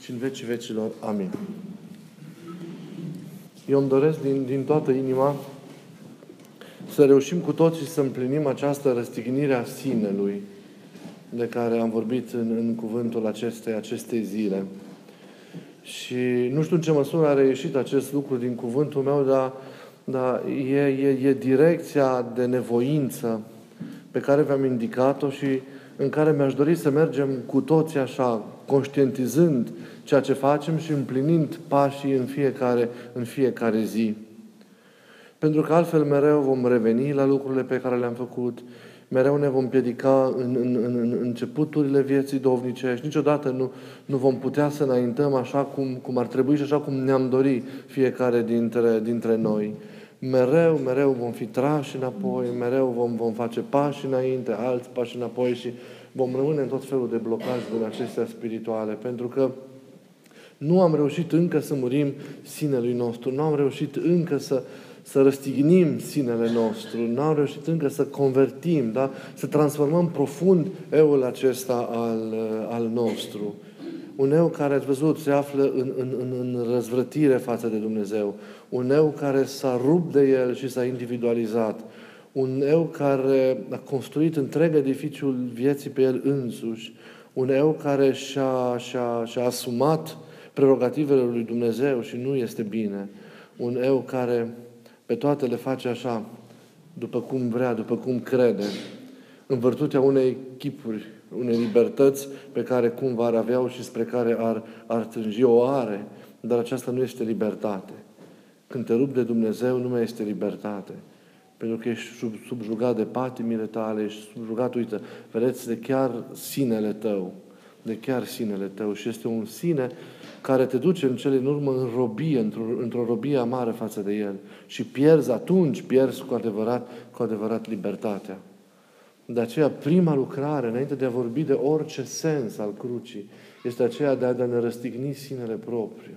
și în vecii vecilor. Amin. Eu îmi doresc din, din toată inima să reușim cu toții să împlinim această răstignire a sinelui de care am vorbit în, în cuvântul acestei, acestei zile. Și nu știu în ce măsură a reieșit acest lucru din cuvântul meu, dar, dar e, e, e direcția de nevoință pe care v-am indicat-o și în care mi-aș dori să mergem cu toții așa, conștientizând ceea ce facem și împlinind pașii în fiecare, în fiecare zi. Pentru că altfel mereu vom reveni la lucrurile pe care le-am făcut, mereu ne vom piedica în, în, în, în începuturile vieții dovnicești. Niciodată nu, nu vom putea să înaintăm așa cum, cum ar trebui și așa cum ne-am dori fiecare dintre, dintre noi. Mereu, mereu vom fi trași înapoi, mereu vom, vom face pași înainte, alți pași înapoi și vom rămâne în tot felul de blocaje din acestea spirituale, pentru că nu am reușit încă să murim sinelui nostru, nu am reușit încă să, să răstignim sinele nostru, nu am reușit încă să convertim, da? să transformăm profund eul acesta al, al nostru. Un eu care, ați văzut, se află în, în, în, în răzvrătire față de Dumnezeu. Un eu care s-a rupt de el și s-a individualizat un eu care a construit întreg edificiul vieții pe el însuși, un eu care și-a, și-a, și-a asumat prerogativele lui Dumnezeu și nu este bine, un eu care pe toate le face așa, după cum vrea, după cum crede, în vârtutea unei chipuri, unei libertăți pe care cumva ar avea și spre care ar, ar trângi, o are, dar aceasta nu este libertate. Când te rup de Dumnezeu, nu mai este libertate pentru că ești sub, subjugat de patimile tale, ești subjugat, uite, vedeți, de chiar sinele tău, de chiar sinele tău și este un sine care te duce în cele în urmă în robie, într-o, într-o robie amară față de el și pierzi atunci, pierzi cu adevărat, cu adevărat libertatea. De aceea, prima lucrare, înainte de a vorbi de orice sens al crucii, este aceea de a, de a ne răstigni sinele propriu.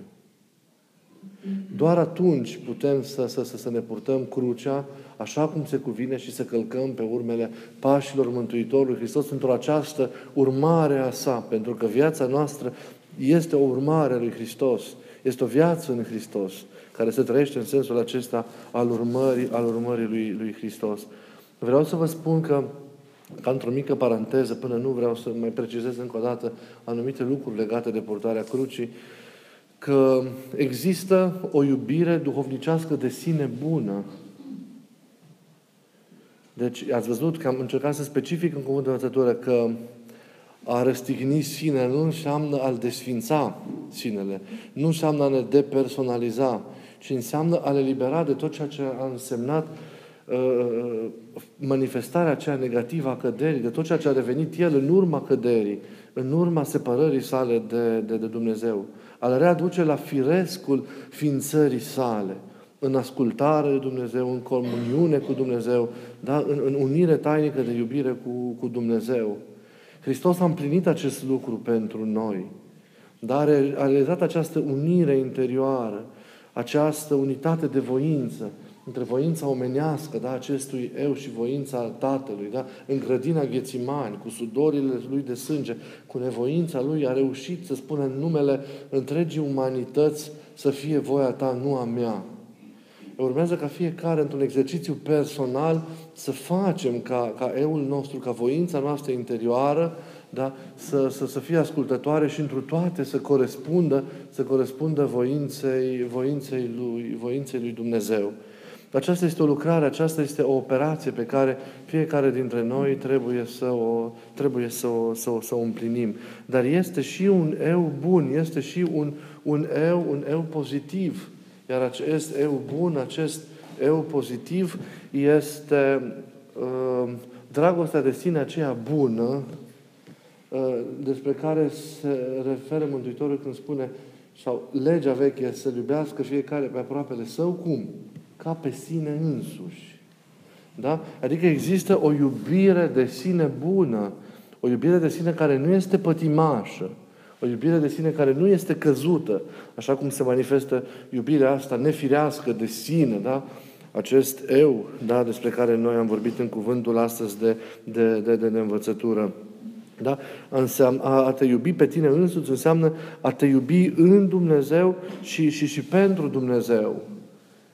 Doar atunci putem să, să, să, să ne purtăm crucea așa cum se cuvine și să călcăm pe urmele pașilor Mântuitorului Hristos într-o această urmare a sa, pentru că viața noastră este o urmare a lui Hristos. Este o viață în Hristos, care se trăiește în sensul acesta al urmării, al urmării lui, lui Hristos. Vreau să vă spun că, ca într-o mică paranteză, până nu vreau să mai precizez încă o dată anumite lucruri legate de purtarea crucii, că există o iubire duhovnicească de sine bună. Deci, ați văzut că am încercat să specific în cuvântul de învățătură că a răstigni sinele nu înseamnă a-l desfința sinele, nu înseamnă a ne depersonaliza, ci înseamnă a le libera de tot ceea ce a însemnat uh, uh manifestarea aceea negativă a căderii, de tot ceea ce a devenit el în urma căderii, în urma separării sale de, de, de Dumnezeu. Al readuce la firescul ființării sale, în ascultare de Dumnezeu, în comuniune cu Dumnezeu, da? în, în unire tainică de iubire cu, cu Dumnezeu. Hristos a împlinit acest lucru pentru noi, dar a realizat această unire interioară, această unitate de voință, între voința omenească, da, acestui eu și voința Tatălui, da, în grădina Ghețimani, cu sudorile lui de sânge, cu nevoința lui, a reușit să spună în numele întregii umanități să fie voia ta, nu a mea. Urmează ca fiecare, într-un exercițiu personal, să facem ca, ca eul nostru, ca voința noastră interioară, da? să, să, să fie ascultătoare și întru toate să corespundă, să corespundă voinței, voinței, lui, voinței lui Dumnezeu. Aceasta este o lucrare, aceasta este o operație pe care fiecare dintre noi trebuie să o, trebuie să o, să o, să o împlinim. Dar este și un eu bun, este și un, un eu, un eu pozitiv. Iar acest eu bun, acest eu pozitiv este uh, dragostea de sine aceea bună uh, despre care se referă Mântuitorul când spune sau legea veche să iubească fiecare pe aproapele său, cum? ca pe sine însuși. Da? Adică există o iubire de sine bună, o iubire de sine care nu este pătimașă, o iubire de sine care nu este căzută, așa cum se manifestă iubirea asta nefirească de sine, da? acest eu, da, despre care noi am vorbit în cuvântul astăzi de, de, de, de învățătură. Da? A, a te iubi pe tine însuți înseamnă a te iubi în Dumnezeu și, și, și pentru Dumnezeu.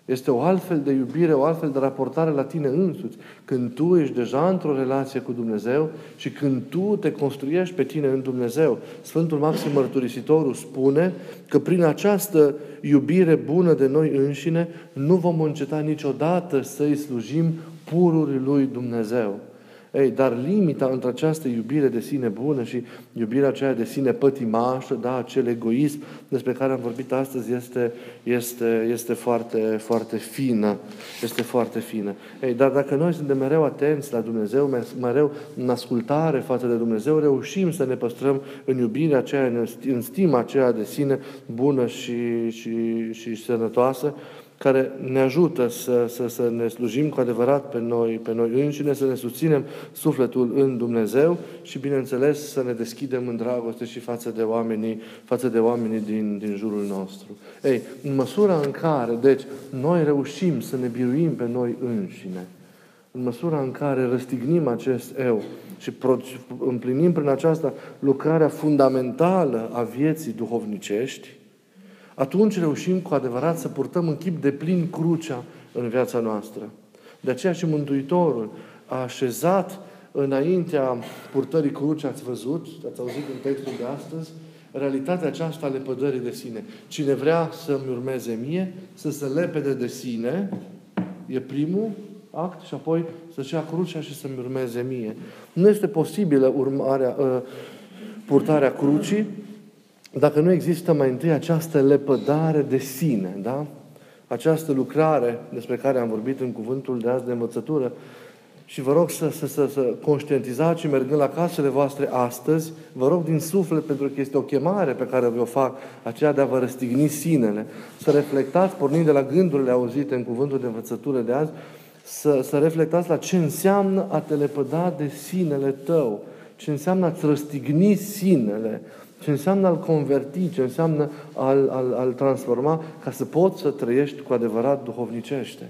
Este o altfel de iubire, o altfel de raportare la tine însuți. Când tu ești deja într-o relație cu Dumnezeu și când tu te construiești pe tine în Dumnezeu. Sfântul Maxim Mărturisitorul spune că prin această iubire bună de noi înșine nu vom înceta niciodată să-i slujim pururii lui Dumnezeu. Ei, dar limita între această iubire de sine bună și iubirea aceea de sine pătimașă, da, acel egoism despre care am vorbit astăzi este, este, este foarte, foarte fină. Este foarte fină. Ei, dar dacă noi suntem mereu atenți la Dumnezeu, mereu în ascultare față de Dumnezeu, reușim să ne păstrăm în iubirea aceea, în stima aceea de sine bună și, și, și sănătoasă, care ne ajută să, să, să ne slujim cu adevărat pe noi, pe noi înșine, să ne susținem sufletul în Dumnezeu și, bineînțeles, să ne deschidem în dragoste și față de oamenii, față de oamenii din, din jurul nostru. Ei, în măsura în care, deci, noi reușim să ne biruim pe noi înșine, în măsura în care răstignim acest eu și împlinim prin aceasta lucrarea fundamentală a vieții duhovnicești, atunci reușim cu adevărat să purtăm în chip de plin crucea în viața noastră. De aceea și Mântuitorul a așezat înaintea purtării cruce, ați văzut, ați auzit în textul de astăzi, realitatea aceasta a lepădării de sine. Cine vrea să-mi urmeze mie, să se lepede de sine, e primul act și apoi să-și ia crucea și să-mi urmeze mie. Nu este posibilă urmarea, uh, purtarea crucii dacă nu există mai întâi această lepădare de sine, da? Această lucrare despre care am vorbit în cuvântul de azi de învățătură, și vă rog să, să, să, să conștientizați și mergând la casele voastre astăzi, vă rog din suflet, pentru că este o chemare pe care vă o fac, aceea de a vă răstigni sinele, să reflectați, pornind de la gândurile auzite în cuvântul de învățătură de azi, să, să reflectați la ce înseamnă a te lepăda de sinele tău, ce înseamnă a-ți răstigni sinele, ce înseamnă al converti, ce înseamnă al, al, al transforma, ca să poți să trăiești cu adevărat duhovnicește.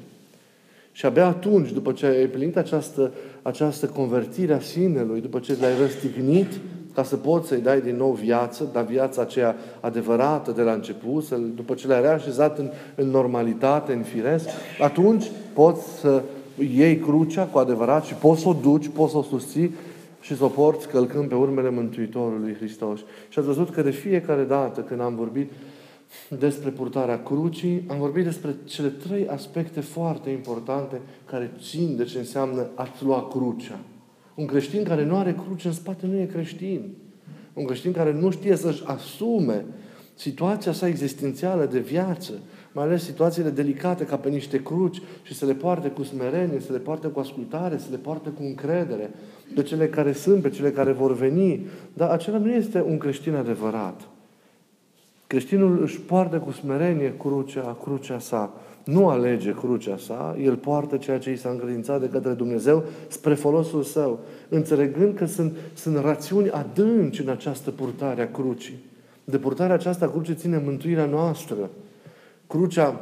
Și abia atunci, după ce ai plinit această, această convertire a sinelui, după ce l-ai răstignit, ca să poți să-i dai din nou viață, dar viața aceea adevărată de la început, să, după ce l-ai reașezat în, în normalitate, în firesc, atunci poți să iei crucea cu adevărat și poți să o duci, poți să o susții și să o porți călcând pe urmele Mântuitorului Hristos. Și ați văzut că de fiecare dată când am vorbit despre purtarea crucii, am vorbit despre cele trei aspecte foarte importante care țin de ce înseamnă a-ți lua crucea. Un creștin care nu are cruce în spate nu e creștin. Un creștin care nu știe să-și asume situația sa existențială de viață, mai ales situațiile delicate ca pe niște cruci și să le poarte cu smerenie, să le poarte cu ascultare, să le poarte cu încredere, pe cele care sunt, pe cele care vor veni. Dar acela nu este un creștin adevărat. Creștinul își poartă cu smerenie crucea, crucea sa. Nu alege crucea sa, el poartă ceea ce i s-a încredințat de către Dumnezeu spre folosul său, înțelegând că sunt, sunt rațiuni adânci în această purtare a crucii. De purtarea aceasta a crucii ține mântuirea noastră. Crucea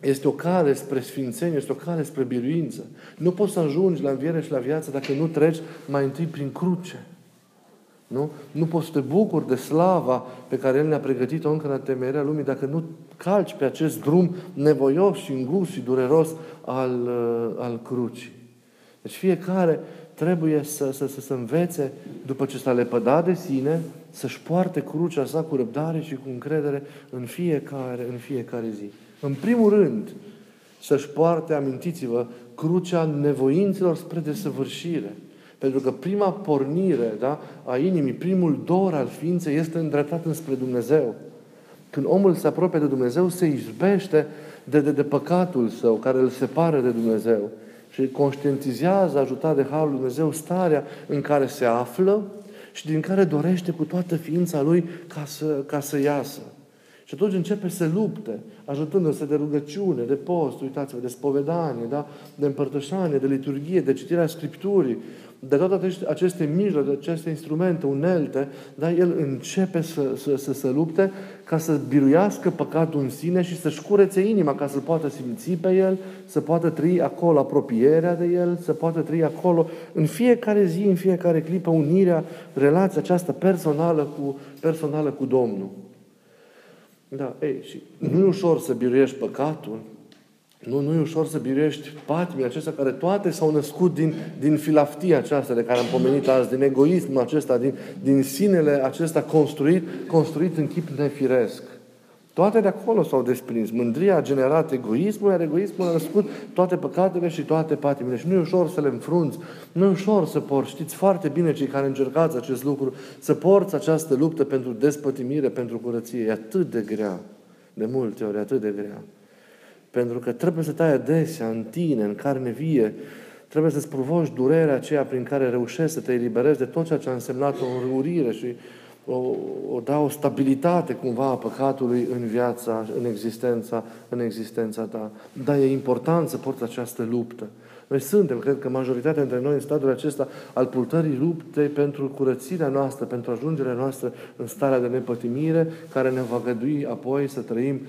este o cale spre sfințenie, este o cale spre biruință. Nu poți să ajungi la înviere și la viață dacă nu treci mai întâi prin cruce. Nu? Nu poți să te bucuri de slava pe care El ne-a pregătit-o încă în temerea lumii dacă nu calci pe acest drum nevoios și îngust și dureros al, uh, al crucii. Deci fiecare trebuie să, să, să, să învețe, după ce s-a lepădat de sine, să-și poarte crucea sa cu răbdare și cu încredere în fiecare, în fiecare zi. În primul rând, să-și poarte, amintiți-vă, crucea nevoințelor spre desăvârșire. Pentru că prima pornire da, a inimii, primul dor al ființei este îndreptat înspre Dumnezeu. Când omul se apropie de Dumnezeu, se izbește de, de, de păcatul său, care îl separă de Dumnezeu. Și conștientizează, ajutat de Harul Dumnezeu, starea în care se află și din care dorește cu toată ființa lui ca să, ca să iasă. Și atunci începe să lupte, ajutându-se de rugăciune, de post, uitați-vă, de spovedanie, da? de împărtășanie, de liturghie, de citirea Scripturii, de toate aceste mijloace, de aceste instrumente, unelte, da? el începe să, să, să, să lupte ca să biruiască păcatul în sine și să-și curețe inima, ca să poată simți pe el, să poată trăi acolo apropierea de el, să poată trăi acolo în fiecare zi, în fiecare clipă, unirea, relația aceasta personală cu, personală cu Domnul. Da, ei, și nu e ușor să biruiești păcatul, nu, nu e ușor să biruiești patimile acestea care toate s-au născut din, din filaftia aceasta de care am pomenit azi, din egoismul acesta, din, din sinele acesta construit, construit în chip nefiresc. Toate de acolo s-au desprins. Mândria a generat egoismul, iar egoismul a născut toate păcatele și toate patimile. Și nu e ușor să le înfrunți, nu e ușor să porți. Știți foarte bine cei care încercați acest lucru, să porți această luptă pentru despătimire, pentru curăție. E atât de grea. De multe ori, atât de grea. Pentru că trebuie să tai adesea în tine, în carne vie, trebuie să-ți provoci durerea aceea prin care reușești să te eliberezi de tot ceea ce a însemnat o înrurire și o, o, da o stabilitate cumva a păcatului în viața, în existența, în existența ta. Dar e important să porți această luptă. Noi suntem, cred că majoritatea dintre noi în stadiul acesta al purtării luptei pentru curățirea noastră, pentru ajungerea noastră în starea de nepătimire, care ne va gădui apoi să trăim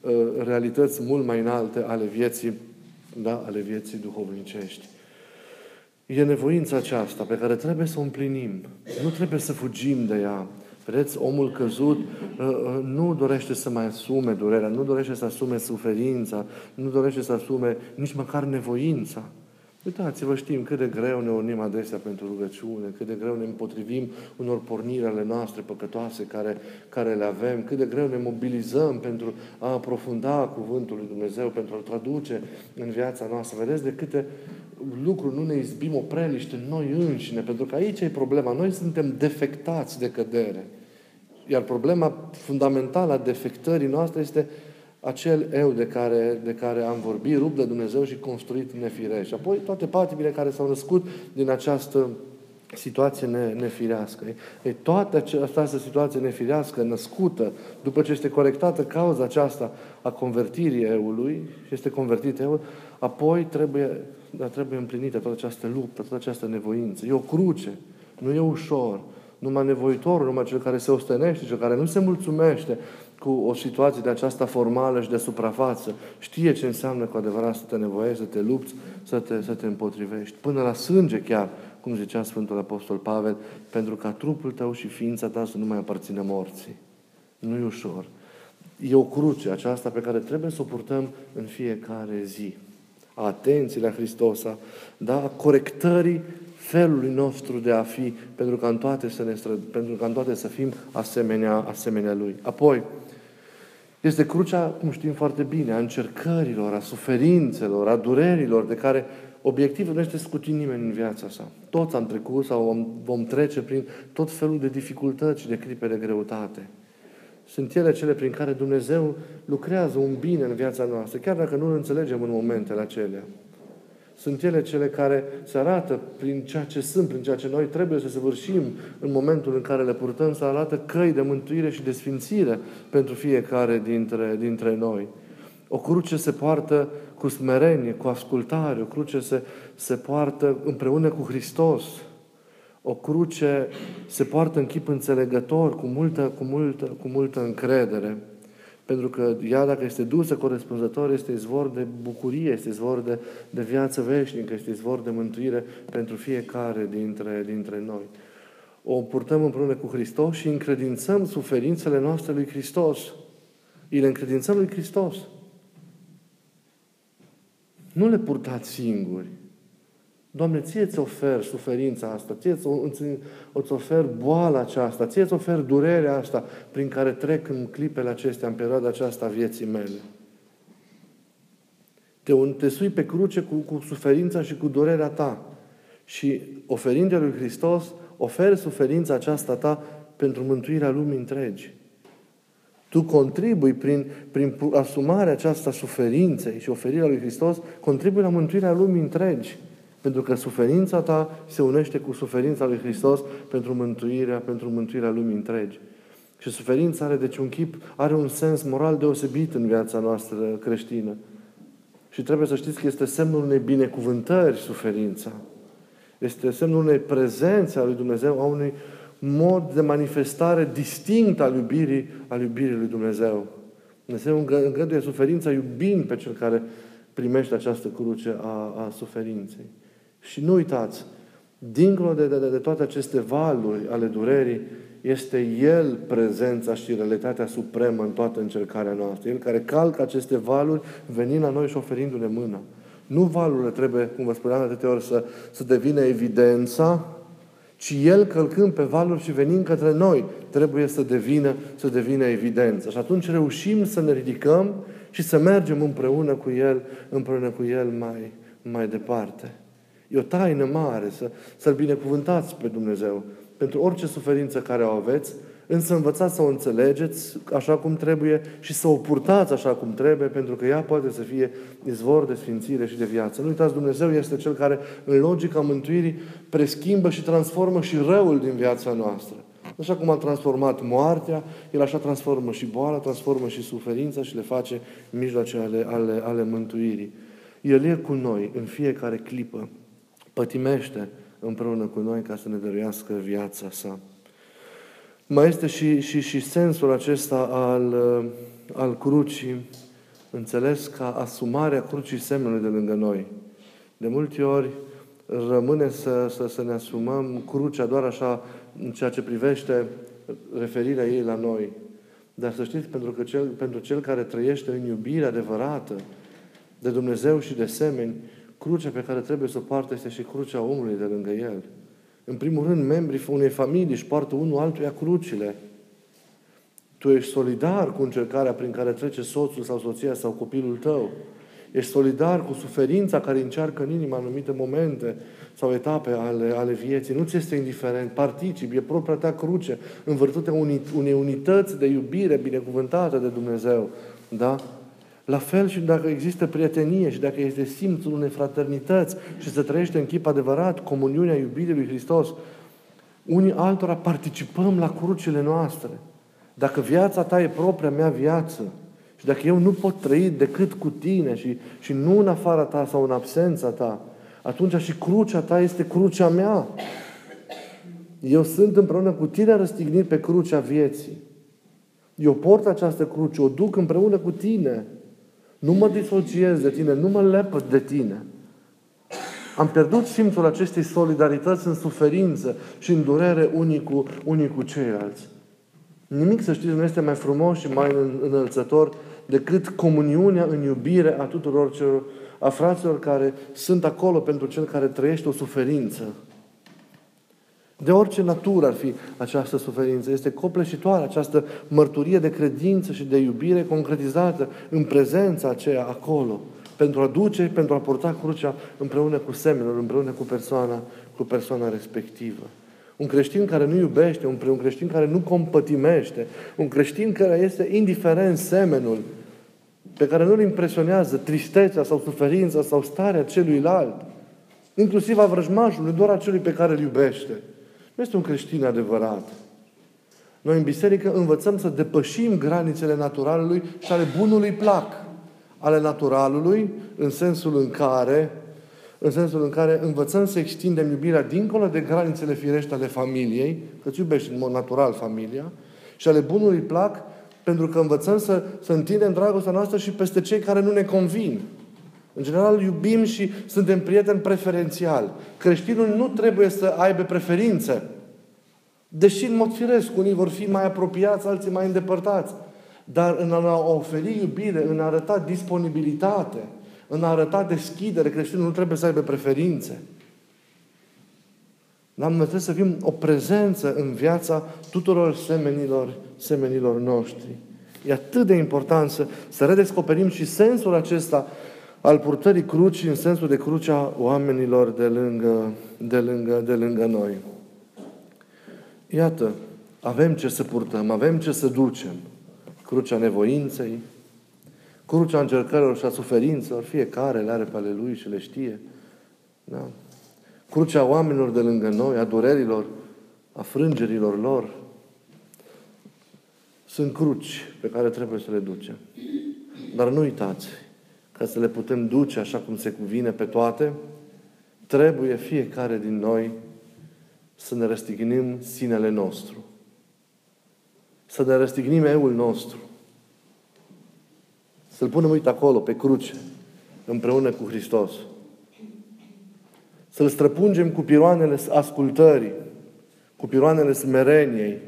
uh, realități mult mai înalte ale vieții, da, ale vieții duhovnicești. E nevoința aceasta pe care trebuie să o împlinim. Nu trebuie să fugim de ea. Vedeți, omul căzut uh, uh, nu dorește să mai asume durerea, nu dorește să asume suferința, nu dorește să asume nici măcar nevoința. Uitați-vă, știm cât de greu ne unim adesea pentru rugăciune, cât de greu ne împotrivim unor porniri ale noastre păcătoase care, care le avem, cât de greu ne mobilizăm pentru a aprofunda Cuvântul lui Dumnezeu, pentru a-L traduce în viața noastră. Vedeți de câte lucruri nu ne izbim o preliște noi înșine, pentru că aici e problema. Noi suntem defectați de cădere. Iar problema fundamentală a defectării noastre este acel eu de care, de care am vorbit, rupt de Dumnezeu și construit nefirești. Și apoi toate patimile care s-au născut din această situație ne, nefirească. E, toată această situație nefirească, născută, după ce este corectată cauza aceasta a convertirii eului, și este convertit eul, apoi trebuie, da, trebuie împlinită toată această luptă, toată această nevoință. E o cruce, nu e ușor. Numai nevoitorul, numai cel care se ostenește, cel care nu se mulțumește cu o situație de aceasta formală și de suprafață, știe ce înseamnă cu adevărat să te nevoiești, să te lupți, să te, să te împotrivești. Până la sânge chiar, cum zicea Sfântul Apostol Pavel, pentru ca trupul tău și ființa ta să nu mai aparțină morții. Nu e ușor. E o cruce aceasta pe care trebuie să o purtăm în fiecare zi. A atenției la Hristos, a, da, a corectării felului nostru de a fi, pentru ca în toate să, ne stră, pentru ca în toate să fim asemenea, asemenea Lui. Apoi, este crucea, cum știm foarte bine, a încercărilor, a suferințelor, a durerilor de care obiectivul nu este scuti nimeni în viața sa. Toți am trecut sau vom, vom trece prin tot felul de dificultăți și de clipe de greutate. Sunt ele cele prin care Dumnezeu lucrează un bine în viața noastră, chiar dacă nu îl înțelegem în momentele acelea. Sunt ele cele care se arată prin ceea ce sunt, prin ceea ce noi trebuie să săvârșim în momentul în care le purtăm, să arată căi de mântuire și de sfințire pentru fiecare dintre, dintre noi. O cruce se poartă cu smerenie, cu ascultare, o cruce se, se poartă împreună cu Hristos. O cruce se poartă în chip înțelegător, cu multă, cu multă, cu multă încredere. Pentru că ea, dacă este dusă corespunzător, este izvor de bucurie, este izvor de, de viață veșnică, este izvor de mântuire pentru fiecare dintre, dintre noi. O purtăm împreună cu Hristos și încredințăm suferințele noastre lui Hristos. Îi le încredințăm lui Hristos. Nu le purtați singuri. Doamne, ție îți ofer suferința asta, ție îți ofer boala aceasta, ție îți ofer durerea asta prin care trec în clipele acestea, în perioada aceasta a vieții mele. Te, te sui pe cruce cu, cu suferința și cu durerea ta. Și oferind lui Hristos, oferi suferința aceasta ta pentru mântuirea lumii întregi. Tu contribui prin, prin asumarea aceasta suferinței și oferirea lui Hristos, contribui la mântuirea lumii întregi. Pentru că suferința ta se unește cu suferința lui Hristos pentru mântuirea, pentru mântuirea lumii întregi. Și suferința are deci un chip, are un sens moral deosebit în viața noastră creștină. Și trebuie să știți că este semnul unei binecuvântări suferința. Este semnul unei prezențe a lui Dumnezeu, a unui mod de manifestare distinct al iubirii, al iubirii lui Dumnezeu. Dumnezeu îngăduie suferința iubind pe cel care primește această cruce a, a suferinței. Și nu uitați, dincolo de, de, de toate aceste valuri ale durerii, este El prezența și realitatea supremă în toată încercarea noastră. El care calcă aceste valuri venind la noi și oferindu-ne mâna. Nu valurile trebuie, cum vă spuneam de atâtea ori, să, să devină evidența, ci El călcând pe valuri și venind către noi, trebuie să devină, să devină evidență. Și atunci reușim să ne ridicăm și să mergem împreună cu El, împreună cu El mai, mai departe. E o taină mare să, să-L binecuvântați pe Dumnezeu pentru orice suferință care o aveți, însă învățați să o înțelegeți așa cum trebuie și să o purtați așa cum trebuie, pentru că ea poate să fie izvor de sfințire și de viață. Nu uitați, Dumnezeu este Cel care, în logica mântuirii, preschimbă și transformă și răul din viața noastră. Așa cum a transformat moartea, El așa transformă și boala, transformă și suferința și le face mijloace ale, ale, ale mântuirii. El e cu noi în fiecare clipă, pătimește împreună cu noi ca să ne dăruiască viața sa. Mai este și, și, și sensul acesta al, al crucii, înțeles ca asumarea crucii semnului de lângă noi. De multe ori rămâne să, să, să ne asumăm crucea doar așa în ceea ce privește referirea ei la noi. Dar să știți, pentru, că cel, pentru cel care trăiește în iubire adevărată de Dumnezeu și de semeni, crucea pe care trebuie să o poartă este și crucea omului de lângă el. În primul rând, membrii unei familii își poartă unul altuia crucile. Tu ești solidar cu încercarea prin care trece soțul sau soția sau copilul tău. Ești solidar cu suferința care încearcă în inima anumite momente sau etape ale, ale vieții. Nu ți este indiferent. Participi, e propria ta cruce în virtutea unei unități de iubire binecuvântată de Dumnezeu. Da? La fel și dacă există prietenie și dacă este simțul unei fraternități și se trăiește în chip adevărat comuniunea iubirii lui Hristos, unii altora participăm la crucile noastre. Dacă viața ta e propria mea viață și dacă eu nu pot trăi decât cu tine și, și nu în afara ta sau în absența ta, atunci și crucea ta este crucea mea. Eu sunt împreună cu tine răstignit pe crucea vieții. Eu port această cruce, o duc împreună cu tine. Nu mă disociez de tine, nu mă lepăt de tine. Am pierdut simțul acestei solidarități în suferință și în durere unii cu, unii cu ceilalți. Nimic, să știți, nu este mai frumos și mai înălțător decât comuniunea în iubire a tuturor celor, a fraților care sunt acolo pentru cel care trăiește o suferință. De orice natură ar fi această suferință. Este copleșitoare această mărturie de credință și de iubire concretizată în prezența aceea acolo. Pentru a duce, pentru a porta crucea împreună cu semenul, împreună cu persoana, cu persoana respectivă. Un creștin care nu iubește, un, un creștin care nu compătimește, un creștin care este indiferent semenul, pe care nu-l impresionează tristețea sau suferința sau starea celuilalt, inclusiv a vrăjmașului, doar a celui pe care îl iubește. Nu este un creștin adevărat. Noi în biserică învățăm să depășim granițele naturalului și ale bunului plac. Ale naturalului, în sensul în care în sensul în care învățăm să extindem iubirea dincolo de granițele firești ale familiei, că îți iubești în mod natural familia, și ale bunului plac, pentru că învățăm să, să întindem dragostea noastră și peste cei care nu ne convin. În general, iubim și suntem prieteni preferențial. Creștinul nu trebuie să aibă preferințe. Deși, în mod firesc, unii vor fi mai apropiați, alții mai îndepărtați. Dar în a oferi iubire, în a arăta disponibilitate, în a arăta deschidere, creștinul nu trebuie să aibă preferințe. Dar noi trebuie să fim o prezență în viața tuturor semenilor, semenilor noștri. E atât de important să, să redescoperim și sensul acesta al purtării crucii în sensul de crucea oamenilor de lângă, de lângă, de lângă noi. Iată, avem ce să purtăm, avem ce să ducem. Crucea nevoinței, crucea încercărilor și a suferințelor, fiecare le are pe ale lui și le știe. Da? Crucea oamenilor de lângă noi, a durerilor, a frângerilor lor. Sunt cruci pe care trebuie să le ducem. Dar nu uitați, ca să le putem duce așa cum se cuvine pe toate, trebuie fiecare din noi să ne răstignim sinele nostru. Să ne răstignim eul nostru. Să-L punem, uite, acolo, pe cruce, împreună cu Hristos. Să-L străpungem cu piroanele ascultării, cu piroanele smereniei.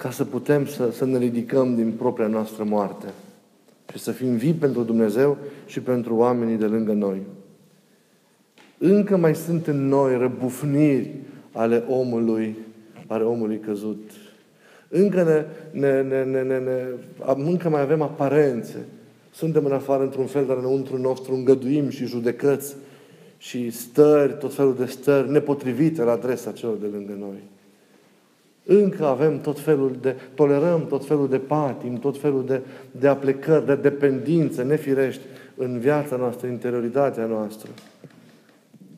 Ca să putem să, să ne ridicăm din propria noastră moarte și să fim vii pentru Dumnezeu și pentru oamenii de lângă noi. Încă mai sunt în noi răbufniri ale omului, ale omului căzut. Încă, ne, ne, ne, ne, ne, ne, încă mai avem aparențe. Suntem în afară într-un fel, dar înăuntru nostru îngăduim și judecăți și stări, tot felul de stări nepotrivite la adresa celor de lângă noi. Încă avem tot felul de, tolerăm tot felul de patim, tot felul de, de aplecări, de dependințe nefirești în viața noastră, în interioritatea noastră.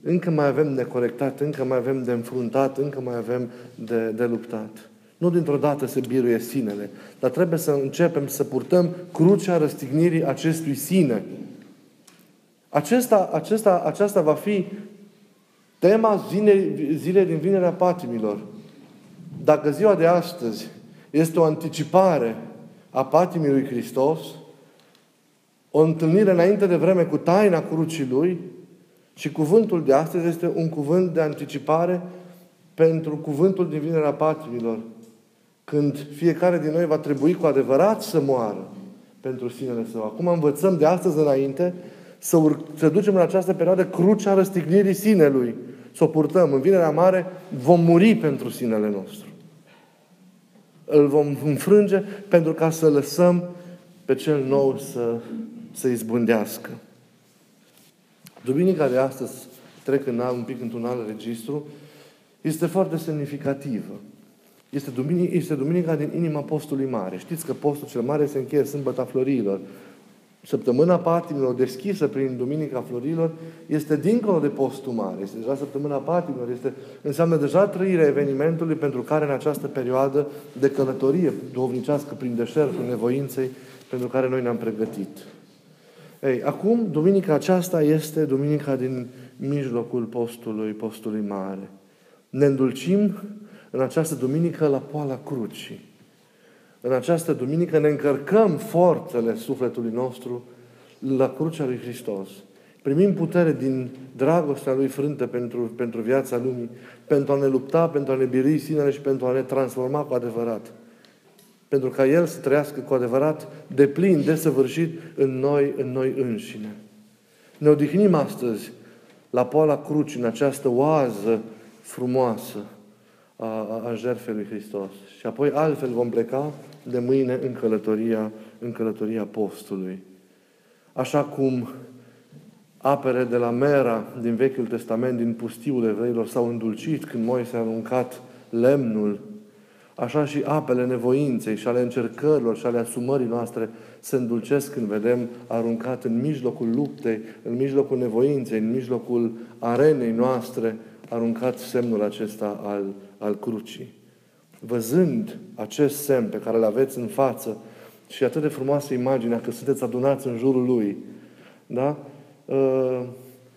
Încă mai avem de corectat, încă mai avem de înfruntat, încă mai avem de, de luptat. Nu dintr-o dată se biruie sinele, dar trebuie să începem să purtăm crucea răstignirii acestui sine. Acesta, acesta, aceasta va fi tema zilei, zile din Vinerea Patimilor. Dacă ziua de astăzi este o anticipare a patimii lui Hristos, o întâlnire înainte de vreme cu taina crucii Lui și cuvântul de astăzi este un cuvânt de anticipare pentru cuvântul din Vinerea Patimilor, când fiecare din noi va trebui cu adevărat să moară pentru sinele său. Acum învățăm de astăzi înainte să, ur- să ducem în această perioadă crucea răstignirii sinelui. Să o purtăm. În Vinerea Mare vom muri pentru sinele nostru. Îl vom înfrânge pentru ca să lăsăm pe cel nou să, să izbândească. Duminica de astăzi, trec în, un pic într-un alt registru, este foarte semnificativă. Este, duminica, este duminica din inima postului mare. Știți că postul cel mare se încheie sâmbăta florilor. Săptămâna patimilor deschisă prin Duminica Florilor este dincolo de postul mare. Este deja săptămâna patimilor. Este, înseamnă deja trăirea evenimentului pentru care în această perioadă de călătorie duhovnicească prin deșertul nevoinței pentru care noi ne-am pregătit. Ei, acum, duminica aceasta este duminica din mijlocul postului, postului mare. Ne îndulcim în această duminică la poala crucii. În această duminică ne încărcăm forțele sufletului nostru la crucea lui Hristos. Primim putere din dragostea Lui frântă pentru, pentru viața lumii, pentru a ne lupta, pentru a ne birui sinele și pentru a ne transforma cu adevărat. Pentru ca El să trăiască cu adevărat, de plin, desăvârșit în noi, în noi înșine. Ne odihnim astăzi la poala crucii, în această oază frumoasă, a, a, a jertfei lui Hristos. Și apoi altfel vom pleca de mâine în călătoria, în călătoria postului. Așa cum apele de la Mera din Vechiul Testament, din pustiul evreilor, s-au îndulcit când Moise a aruncat lemnul, așa și apele nevoinței și ale încercărilor și ale asumării noastre se îndulcesc când vedem aruncat în mijlocul luptei, în mijlocul nevoinței, în mijlocul arenei noastre, aruncat semnul acesta al, al crucii. Văzând acest semn pe care îl aveți în față și atât de frumoasă imaginea că sunteți adunați în jurul lui, da? Uh,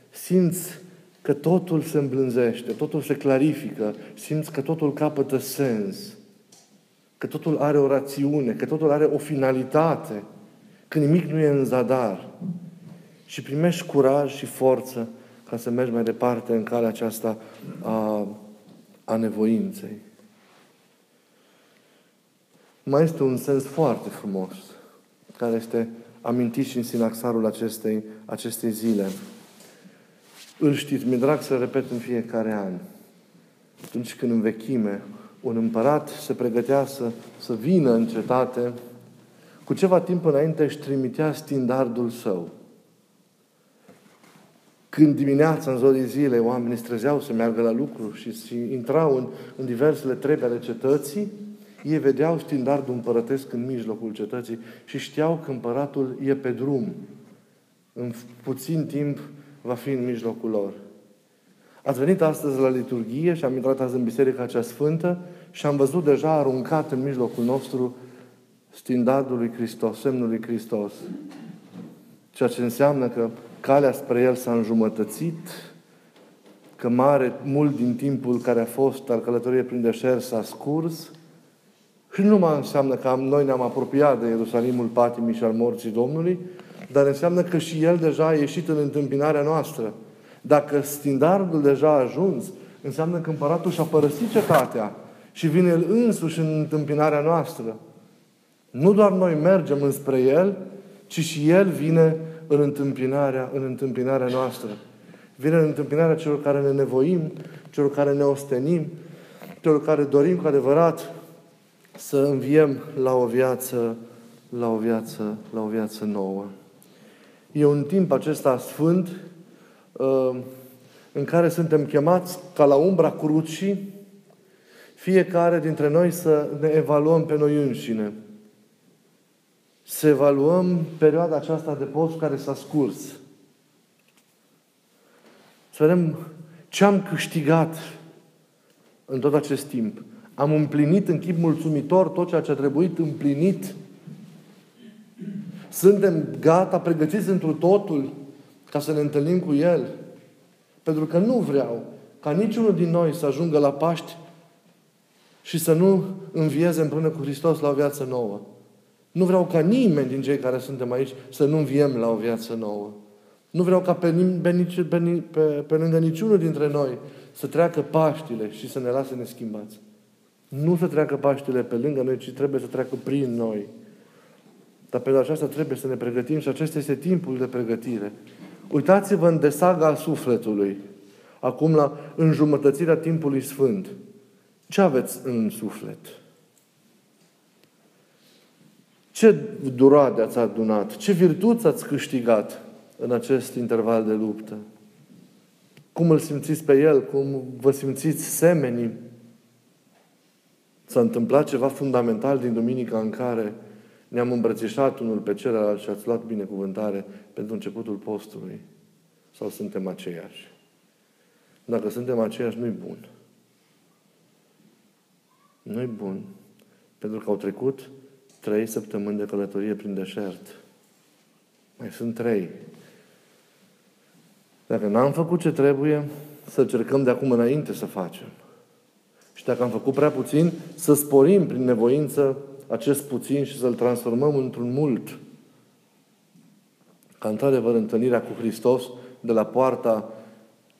simți că totul se îmblânzește, totul se clarifică, simți că totul capătă sens, că totul are o rațiune, că totul are o finalitate, că nimic nu e în zadar. Și primești curaj și forță ca să mergi mai departe în calea aceasta a, a nevoinței. Mai este un sens foarte frumos, care este amintit și în sinaxarul acestei, acestei zile. Îl știți, mi-e drag să repet în fiecare an. Atunci când în vechime un împărat se pregătea să, să vină în cetate, cu ceva timp înainte își trimitea stindardul său. Când dimineața, în zorii zilei, oamenii străzeau să meargă la lucru și, și intrau în, în diversele trebi ale cetății, ei vedeau stindardul împărătesc în mijlocul cetății și știau că împăratul e pe drum. În puțin timp va fi în mijlocul lor. Ați venit astăzi la liturghie și am intrat azi în Biserica cea Sfântă și am văzut deja aruncat în mijlocul nostru stindardul lui Hristos, semnul lui Hristos. Ceea ce înseamnă că calea spre El s-a înjumătățit, că mare, mult din timpul care a fost al călătoriei prin deșert s-a scurs și nu mai înseamnă că noi ne-am apropiat de Ierusalimul patimii și al morții Domnului, dar înseamnă că și El deja a ieșit în întâmpinarea noastră. Dacă stindardul deja a ajuns, înseamnă că împăratul și-a părăsit cetatea și vine El însuși în întâmpinarea noastră. Nu doar noi mergem înspre El, ci și El vine în întâmpinarea, în întâmpinarea noastră. Vine în întâmpinarea celor care ne nevoim, celor care ne ostenim, celor care dorim cu adevărat să înviem la o viață, la o viață, la o viață nouă. E un timp acesta sfânt uh, în care suntem chemați ca la umbra crucii fiecare dintre noi să ne evaluăm pe noi înșine. Să evaluăm perioada aceasta de post care s-a scurs. Să vedem ce am câștigat în tot acest timp. Am împlinit în chip mulțumitor tot ceea ce a trebuit împlinit. Suntem gata, pregătiți într totul ca să ne întâlnim cu El. Pentru că nu vreau ca niciunul din noi să ajungă la Paști și să nu învieze împreună cu Hristos la o viață nouă. Nu vreau ca nimeni din cei care suntem aici să nu înviem la o viață nouă. Nu vreau ca pe, pe, pe, pe, pe lângă niciunul dintre noi să treacă Paștile și să ne lase neschimbați. Nu să treacă Paștile pe lângă noi, ci trebuie să treacă prin noi. Dar pentru aceasta trebuie să ne pregătim și acesta este timpul de pregătire. Uitați-vă în desaga sufletului. Acum la înjumătățirea timpului sfânt. Ce aveți în suflet? Ce durade ați adunat? Ce virtuți ați câștigat în acest interval de luptă? Cum îl simțiți pe El? Cum vă simțiți semenii? S-a întâmplat ceva fundamental din duminica în care ne-am îmbrățișat unul pe celălalt și ați luat binecuvântare pentru începutul postului. Sau suntem aceiași? Dacă suntem aceiași, nu-i bun. Nu-i bun. Pentru că au trecut trei săptămâni de călătorie prin deșert. Mai sunt trei. Dacă n-am făcut ce trebuie, să cercăm de acum înainte să facem. Și dacă am făcut prea puțin, să sporim prin nevoință acest puțin și să-l transformăm într-un mult. Ca într-adevăr întâlnirea cu Hristos de la poarta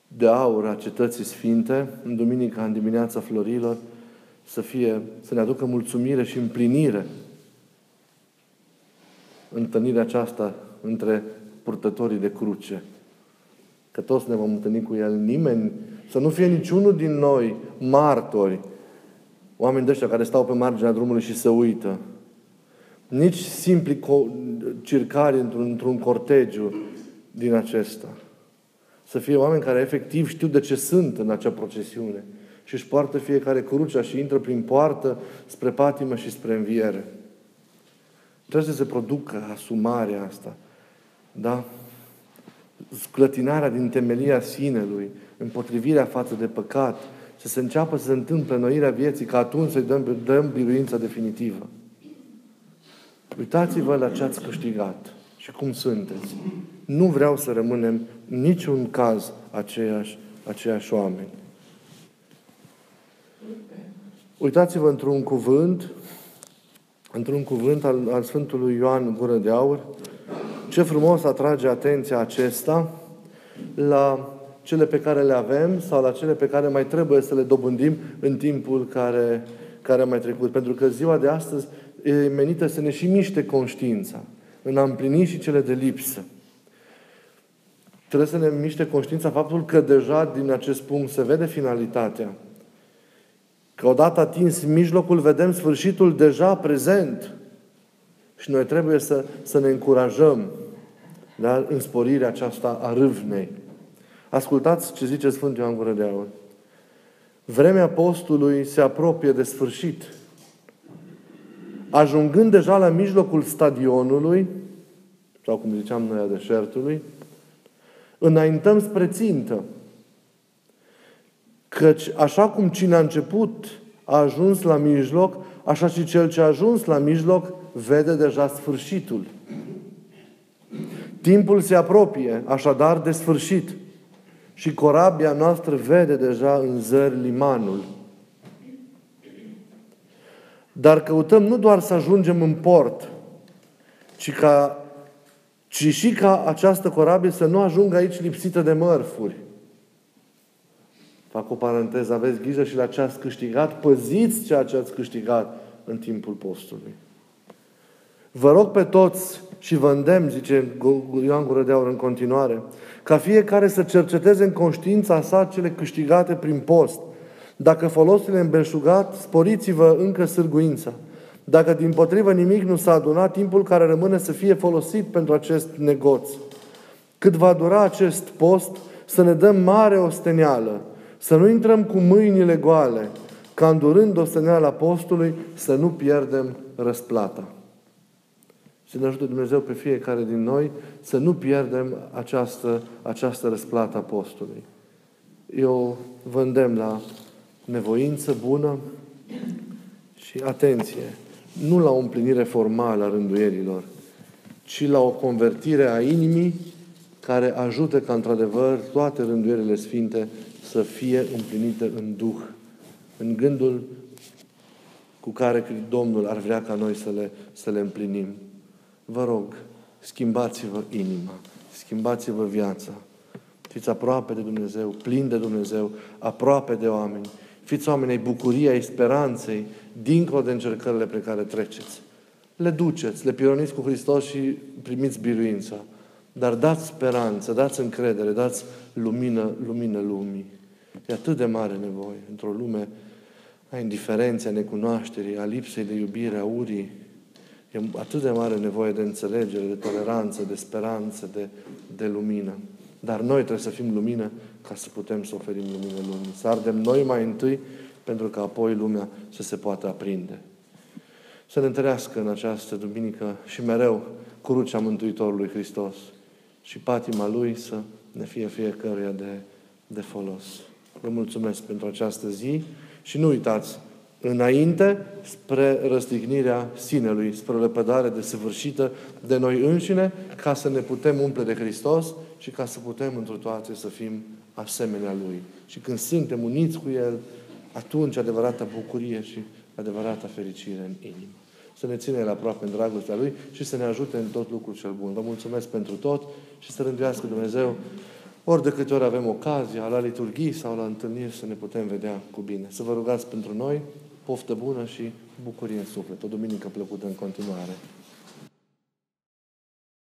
de aur a cetății sfinte, în duminica, în dimineața florilor, să, fie, să ne aducă mulțumire și împlinire întâlnirea aceasta între purtătorii de cruce. Că toți ne vom întâlni cu El. Nimeni, să nu fie niciunul din noi martori, oameni de ăștia care stau pe marginea drumului și se uită. Nici simpli circari într-un, într-un cortegiu din acesta. Să fie oameni care efectiv știu de ce sunt în acea procesiune și își poartă fiecare crucea și intră prin poartă spre patimă și spre înviere. Trebuie să se producă asumarea asta. Da? Sclătinarea din temelia sinelui, împotrivirea față de păcat, să se înceapă să se întâmple noirea vieții, ca atunci să-i dăm, dăm biruința definitivă. Uitați-vă la ce ați câștigat și cum sunteți. Nu vreau să rămânem niciun caz aceiași, aceiași oameni. Uitați-vă într-un cuvânt, într-un cuvânt al, al Sfântului Ioan Gură de Aur, ce frumos atrage atenția acesta la cele pe care le avem sau la cele pe care mai trebuie să le dobândim în timpul care, care a mai trecut. Pentru că ziua de astăzi e menită să ne și miște conștiința în a împlini și cele de lipsă. Trebuie să ne miște conștiința faptul că deja din acest punct se vede finalitatea. Că odată atins mijlocul, vedem sfârșitul deja prezent. Și noi trebuie să, să ne încurajăm da, în sporirea aceasta a râvnei. Ascultați ce zice Sfântul Ioan Gură de Aur. Vremea postului se apropie de sfârșit. Ajungând deja la mijlocul stadionului, sau cum ziceam noi a deșertului, înaintăm spre țintă. Căci așa cum cine a început a ajuns la mijloc, așa și cel ce a ajuns la mijloc vede deja sfârșitul. Timpul se apropie, așadar, de sfârșit. Și corabia noastră vede deja în zări limanul. Dar căutăm nu doar să ajungem în port, ci, ca, ci și ca această corabie să nu ajungă aici lipsită de mărfuri. Fac o paranteză, aveți grijă și la ce ați câștigat, păziți ceea ce ați câștigat în timpul postului. Vă rog pe toți și vă îndemn, zice Ioan Gură de Aur în continuare, ca fiecare să cerceteze în conștiința sa cele câștigate prin post. Dacă folosurile îmbelșugat, sporiți-vă încă sârguința. Dacă din potrivă nimic nu s-a adunat, timpul care rămâne să fie folosit pentru acest negoț. Cât va dura acest post, să ne dăm mare osteneală, să nu intrăm cu mâinile goale, ca îndurând osteneala postului, să nu pierdem răsplata. Și ne ajută Dumnezeu pe fiecare din noi să nu pierdem această, această răsplată a postului. Eu vă îndemn la nevoință bună și atenție, nu la o împlinire formală a rânduierilor, ci la o convertire a inimii care ajută ca într-adevăr toate rânduierile sfinte să fie împlinite în Duh, în gândul cu care Domnul ar vrea ca noi să le, să le împlinim. Vă rog, schimbați-vă inima, schimbați-vă viața. Fiți aproape de Dumnezeu, plin de Dumnezeu, aproape de oameni. Fiți oameni ai bucuriei, ai speranței, dincolo de încercările pe care treceți. Le duceți, le pironiți cu Hristos și primiți biruința. Dar dați speranță, dați încredere, dați lumină, lumină lumii. E atât de mare nevoie într-o lume a indiferenței, a necunoașterii, a lipsei de iubire, a urii. E atât de mare nevoie de înțelegere, de toleranță, de speranță, de, de lumină. Dar noi trebuie să fim lumină ca să putem să oferim lumină lumii. Să ardem noi mai întâi pentru că apoi lumea să se poată aprinde. Să ne întărească în această duminică și mereu crucea Mântuitorului Hristos și patima Lui să ne fie fiecăruia de, de folos. Vă mulțumesc pentru această zi și nu uitați, înainte spre răstignirea sinelui, spre lepădare desăvârșită de noi înșine, ca să ne putem umple de Hristos și ca să putem într toate să fim asemenea Lui. Și când suntem uniți cu El, atunci adevărata bucurie și adevărata fericire în inimă. Să ne ține la aproape în dragostea Lui și să ne ajute în tot lucrul cel bun. Vă mulțumesc pentru tot și să rânduiască Dumnezeu ori de câte ori avem ocazia, la liturghii sau la întâlniri, să ne putem vedea cu bine. Să vă rugați pentru noi, poftă bună și bucurie în suflet. O duminică plăcută în continuare.